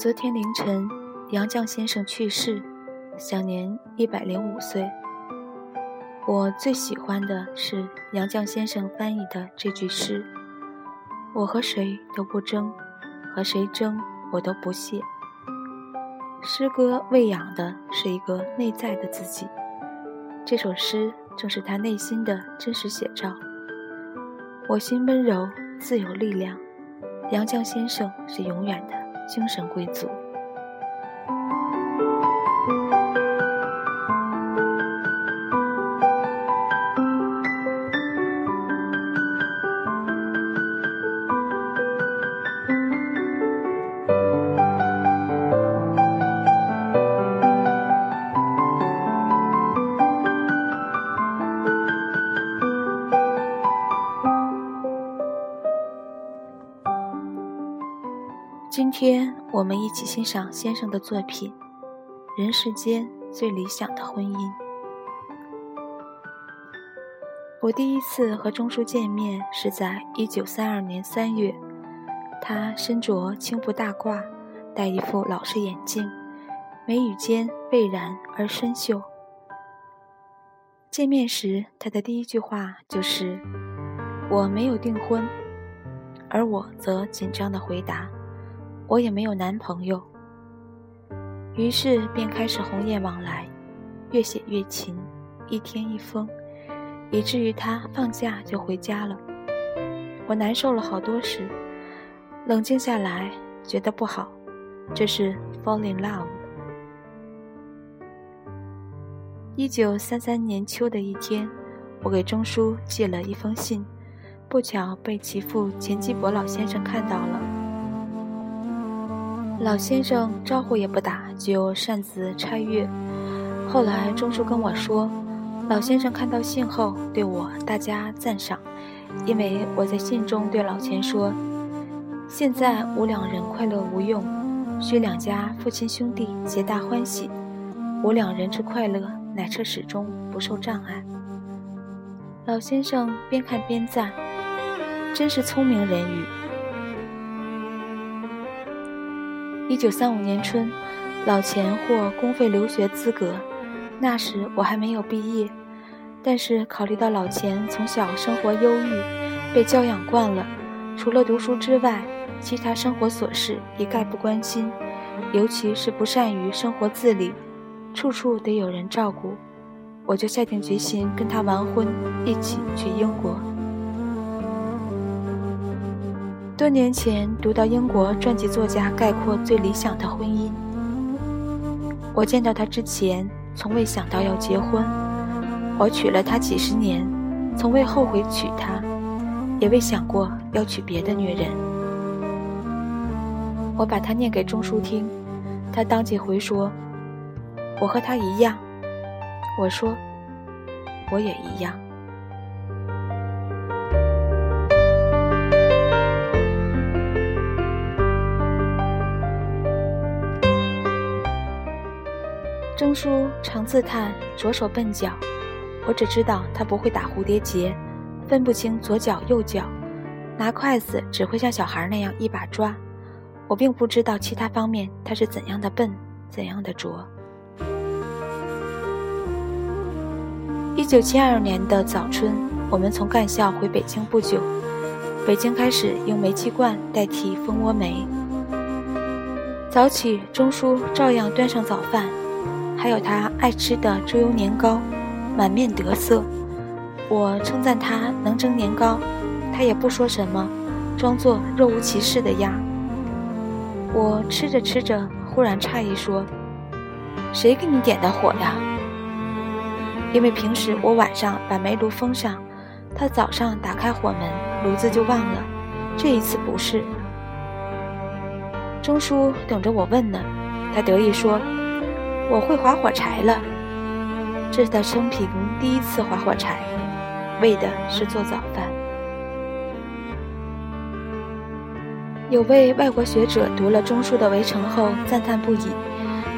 昨天凌晨，杨绛先生去世，享年一百零五岁。我最喜欢的是杨绛先生翻译的这句诗：“我和谁都不争，和谁争我都不屑。”诗歌喂养的是一个内在的自己，这首诗正是他内心的真实写照。我心温柔，自有力量。杨绛先生是永远的精神贵族。我们一起欣赏先生的作品《人世间最理想的婚姻》。我第一次和钟书见面是在一九三二年三月，他身着青布大褂，戴一副老式眼镜，眉宇间蔚然而深秀。见面时，他的第一句话就是：“我没有订婚。”而我则紧张地回答。我也没有男朋友，于是便开始鸿雁往来，越写越勤，一天一封，以至于他放假就回家了。我难受了好多时，冷静下来，觉得不好，这是 fall in love。一九三三年秋的一天，我给钟书寄了一封信，不巧被其父钱基博老先生看到了。老先生招呼也不打，就擅自拆阅。后来钟叔跟我说，老先生看到信后对我大加赞赏，因为我在信中对老钱说：“现在吾两人快乐无用，需两家父亲兄弟皆大欢喜，吾两人之快乐乃彻始终不受障碍。”老先生边看边赞：“真是聪明人语。”一九三五年春，老钱获公费留学资格。那时我还没有毕业，但是考虑到老钱从小生活忧郁，被教养惯了，除了读书之外，其他生活琐事一概不关心，尤其是不善于生活自理，处处得有人照顾，我就下定决心跟他完婚，一起去英国。多年前读到英国传记作家概括最理想的婚姻，我见到他之前从未想到要结婚。我娶了她几十年，从未后悔娶她，也未想过要娶别的女人。我把它念给钟书听，他当即回说：“我和他一样。”我说：“我也一样。”钟叔常自叹左手笨脚，我只知道他不会打蝴蝶结，分不清左脚右脚，拿筷子只会像小孩那样一把抓。我并不知道其他方面他是怎样的笨，怎样的拙。一九七二年的早春，我们从干校回北京不久，北京开始用煤气罐代替蜂窝煤。早起，钟叔照样端上早饭。还有他爱吃的猪油年糕，满面得色。我称赞他能蒸年糕，他也不说什么，装作若无其事的样。我吃着吃着，忽然诧异说：“谁给你点的火呀？”因为平时我晚上把煤炉封上，他早上打开火门，炉子就忘了。这一次不是。钟叔等着我问呢，他得意说。我会划火柴了，这是他生平第一次划火柴，为的是做早饭。有位外国学者读了钟书的《围城》后赞叹不已，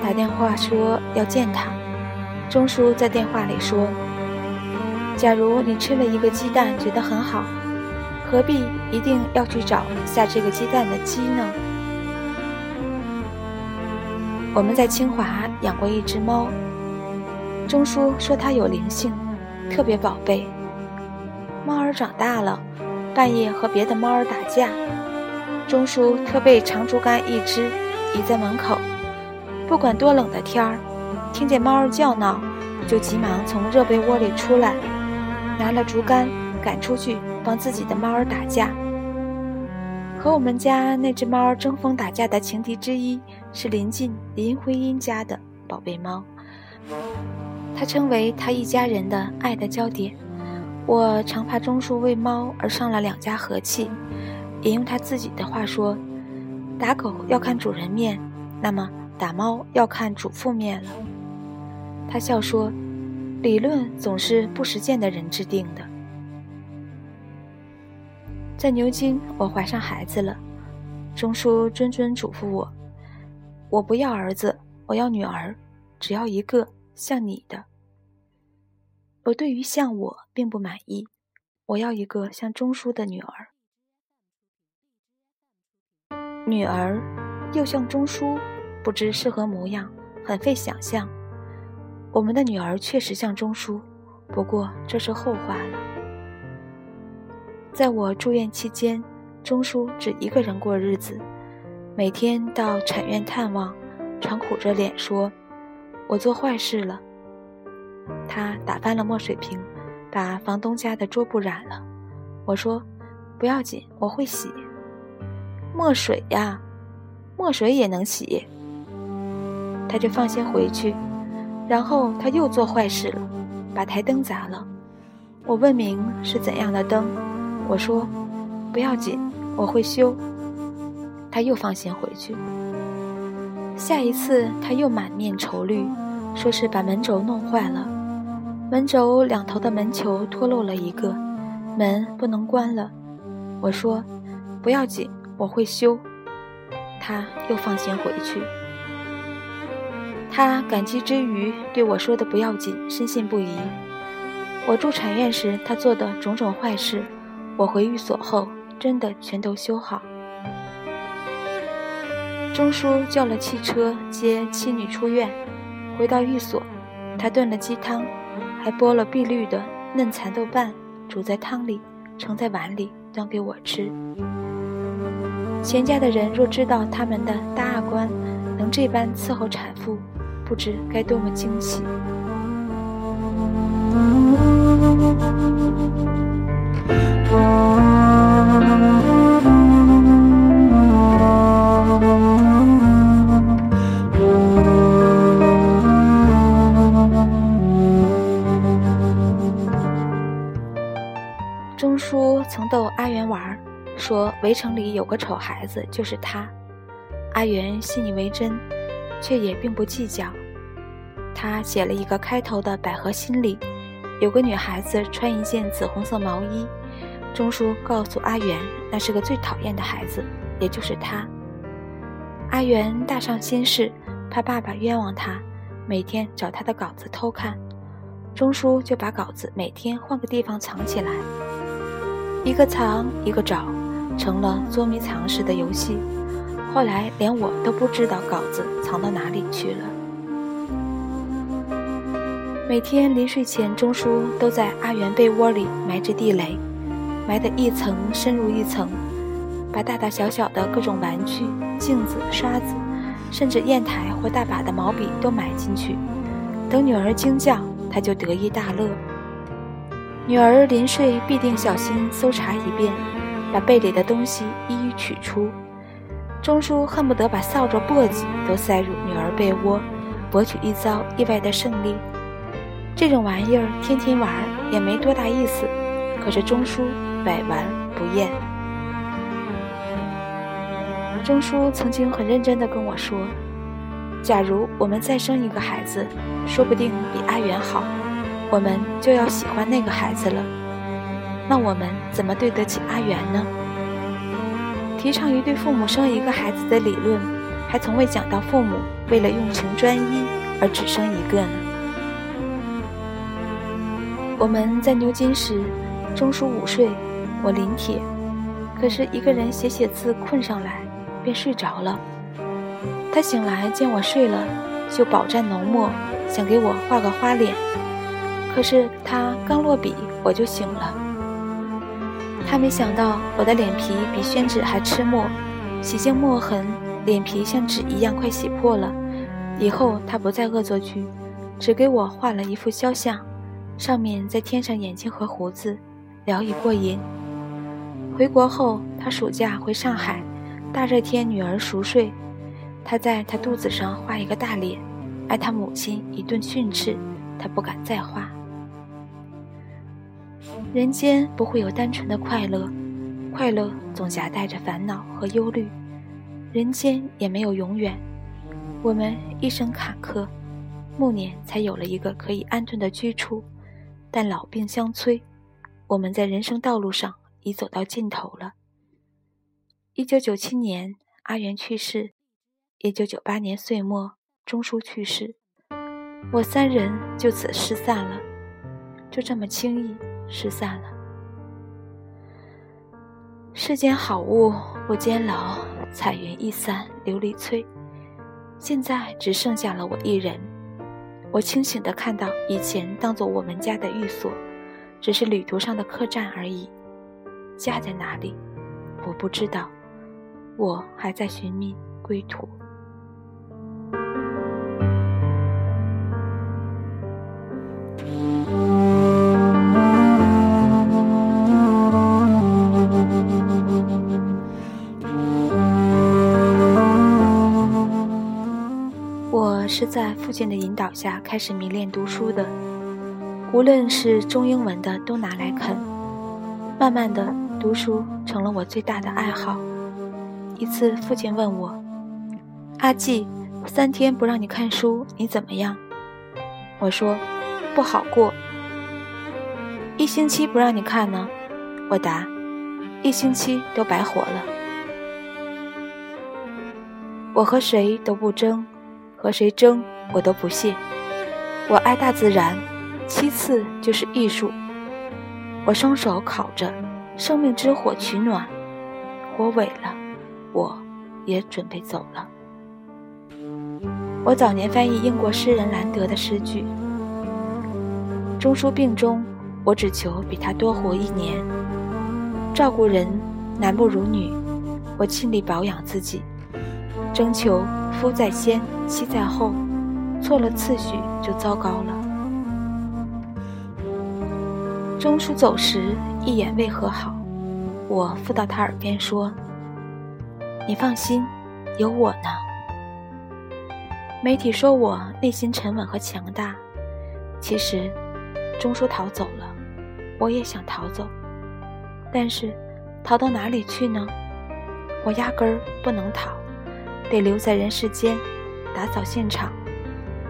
打电话说要见他。钟书在电话里说：“假如你吃了一个鸡蛋觉得很好，何必一定要去找下这个鸡蛋的鸡呢？”我们在清华养过一只猫，钟叔说它有灵性，特别宝贝。猫儿长大了，半夜和别的猫儿打架，钟叔特备长竹竿一支，倚在门口，不管多冷的天儿，听见猫儿叫闹，就急忙从热被窝里出来，拿了竹竿赶出去帮自己的猫儿打架。和我们家那只猫争锋打架的情敌之一是邻近林徽因家的宝贝猫，它成为他一家人的爱的焦点。我常怕钟叔为猫而伤了两家和气。引用他自己的话说：“打狗要看主人面，那么打猫要看主妇面了。”他笑说：“理论总是不实践的人制定的。”在牛津，我怀上孩子了。钟叔谆谆嘱咐我：“我不要儿子，我要女儿，只要一个像你的。”我对于像我并不满意，我要一个像钟叔的女儿。女儿又像钟叔，不知是何模样，很费想象。我们的女儿确实像钟叔，不过这是后话了。在我住院期间，钟叔只一个人过日子，每天到产院探望，常苦着脸说：“我做坏事了。”他打翻了墨水瓶，把房东家的桌布染了。我说：“不要紧，我会洗。”墨水呀，墨水也能洗。他就放心回去，然后他又做坏事了，把台灯砸了。我问明是怎样的灯。我说：“不要紧，我会修。”他又放心回去。下一次他又满面愁虑，说是把门轴弄坏了，门轴两头的门球脱落了一个，门不能关了。我说：“不要紧，我会修。”他又放心回去。他感激之余对我说的“不要紧”深信不疑。我住产院时，他做的种种坏事。我回寓所后，真的全都修好。钟叔叫了汽车接妻女出院，回到寓所，他炖了鸡汤，还剥了碧绿的嫩蚕豆瓣，煮在汤里，盛在碗里，端给我吃。钱家的人若知道他们的大阿官能这般伺候产妇，不知该多么惊喜。说围城里有个丑孩子就是他。阿元信以为真，却也并不计较。他写了一个开头的百合心里。有个女孩子穿一件紫红色毛衣，钟叔告诉阿元，那是个最讨厌的孩子，也就是他。阿元大上心事，怕爸爸冤枉他，每天找他的稿子偷看。钟叔就把稿子每天换个地方藏起来，一个藏一个找，成了捉迷藏式的游戏。后来连我都不知道稿子藏到哪里去了。每天临睡前，钟叔都在阿元被窝里埋着地雷，埋得一层深入一层，把大大小小的各种玩具、镜子、刷子，甚至砚台或大把的毛笔都埋进去。等女儿惊叫，他就得意大乐。女儿临睡必定小心搜查一遍，把被里的东西一一取出。钟叔恨不得把扫帚、簸箕都塞入女儿被窝，博取一遭意外的胜利。这种玩意儿天天玩也没多大意思，可是钟叔百玩不厌。钟叔曾经很认真地跟我说：“假如我们再生一个孩子，说不定比阿元好，我们就要喜欢那个孩子了。那我们怎么对得起阿元呢？”提倡一对父母生一个孩子的理论，还从未讲到父母为了用情专一而只生一个呢。我们在牛津时，钟叔午睡，我临帖。可是一个人写写字困上来，便睡着了。他醒来见我睡了，就饱蘸浓墨，想给我画个花脸。可是他刚落笔，我就醒了。他没想到我的脸皮比宣纸还吃墨，洗净墨痕，脸皮像纸一样快洗破了。以后他不再恶作剧，只给我画了一幅肖像，上面再添上眼睛和胡子，聊以过瘾。回国后，他暑假回上海，大热天女儿熟睡。他在他肚子上画一个大脸，挨他母亲一顿训斥，他不敢再画。人间不会有单纯的快乐，快乐总夹带着烦恼和忧虑。人间也没有永远，我们一生坎坷，暮年才有了一个可以安顿的居处。但老病相催，我们在人生道路上已走到尽头了。一九九七年，阿元去世。一九九八年岁末，钟书去世，我三人就此失散了，就这么轻易失散了。世间好物不坚牢，彩云易散琉璃脆。现在只剩下了我一人。我清醒地看到，以前当做我们家的寓所，只是旅途上的客栈而已。家在哪里？我不知道。我还在寻觅归途。在父亲的引导下开始迷恋读书的，无论是中英文的都拿来啃。慢慢的，读书成了我最大的爱好。一次，父亲问我：“阿季，三天不让你看书，你怎么样？”我说：“不好过。”一星期不让你看呢？我答：“一星期都白活了。”我和谁都不争。和谁争，我都不屑。我爱大自然，其次就是艺术。我双手烤着生命之火取暖，火萎了，我也准备走了。我早年翻译英国诗人兰德的诗句。中书病中，我只求比他多活一年。照顾人，男不如女，我尽力保养自己，征求。夫在先，妻在后，错了次序就糟糕了。钟书走时，一眼未和好，我附到他耳边说：“你放心，有我呢。”媒体说我内心沉稳和强大，其实，钟书逃走了，我也想逃走，但是，逃到哪里去呢？我压根儿不能逃。得留在人世间，打扫现场，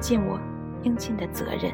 尽我应尽的责任。